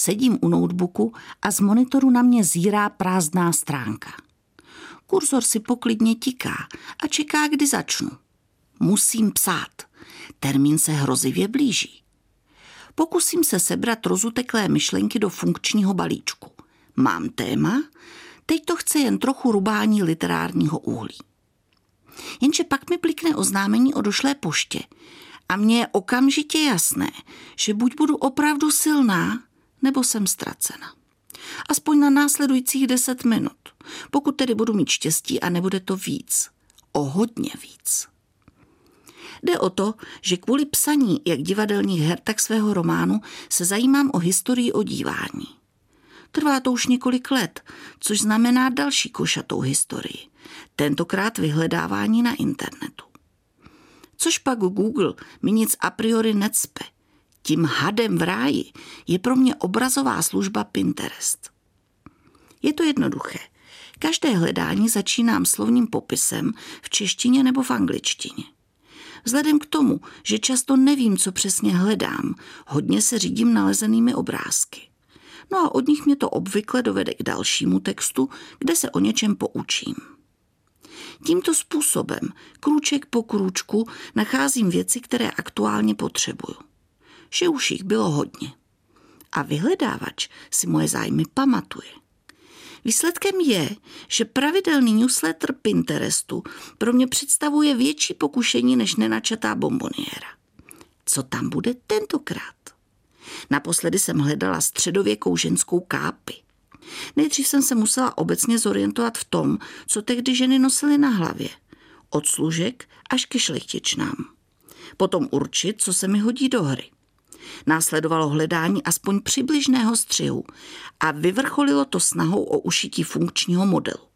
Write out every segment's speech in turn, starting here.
Sedím u notebooku a z monitoru na mě zírá prázdná stránka. Kurzor si poklidně tiká a čeká, kdy začnu. Musím psát. Termín se hrozivě blíží. Pokusím se sebrat rozuteklé myšlenky do funkčního balíčku. Mám téma, teď to chce jen trochu rubání literárního uhlí. Jenže pak mi blikne oznámení o došlé poště a mně je okamžitě jasné, že buď budu opravdu silná, nebo jsem ztracena. Aspoň na následujících deset minut, pokud tedy budu mít štěstí a nebude to víc. O hodně víc. Jde o to, že kvůli psaní jak divadelních her, tak svého románu se zajímám o historii odívání. Trvá to už několik let, což znamená další košatou historii. Tentokrát vyhledávání na internetu. Což pak Google mi nic a priori necpe. Tím hadem v ráji je pro mě obrazová služba Pinterest. Je to jednoduché. Každé hledání začínám slovním popisem v češtině nebo v angličtině. Vzhledem k tomu, že často nevím, co přesně hledám, hodně se řídím nalezenými obrázky. No a od nich mě to obvykle dovede k dalšímu textu, kde se o něčem poučím. Tímto způsobem, krůček po krůčku, nacházím věci, které aktuálně potřebuju. Že už jich bylo hodně. A vyhledávač si moje zájmy pamatuje. Výsledkem je, že pravidelný newsletter Pinterestu pro mě představuje větší pokušení než nenačatá bomboniéra. Co tam bude tentokrát? Naposledy jsem hledala středověkou ženskou kápy. Nejdřív jsem se musela obecně zorientovat v tom, co tehdy ženy nosily na hlavě. Od služek až ke šlechtičnám. Potom určit, co se mi hodí do hry. Následovalo hledání aspoň přibližného střihu a vyvrcholilo to snahou o ušití funkčního modelu.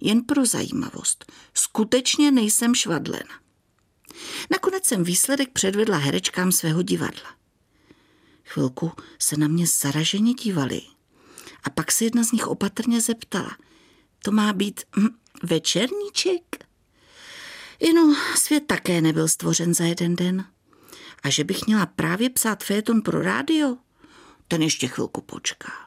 Jen pro zajímavost, skutečně nejsem švadlena. Nakonec jsem výsledek předvedla herečkám svého divadla. Chvilku se na mě zaraženě dívali a pak se jedna z nich opatrně zeptala. To má být hm, večerníček? Jenom svět také nebyl stvořen za jeden den. A že bych měla právě psát féton pro rádio? Ten ještě chvilku počká.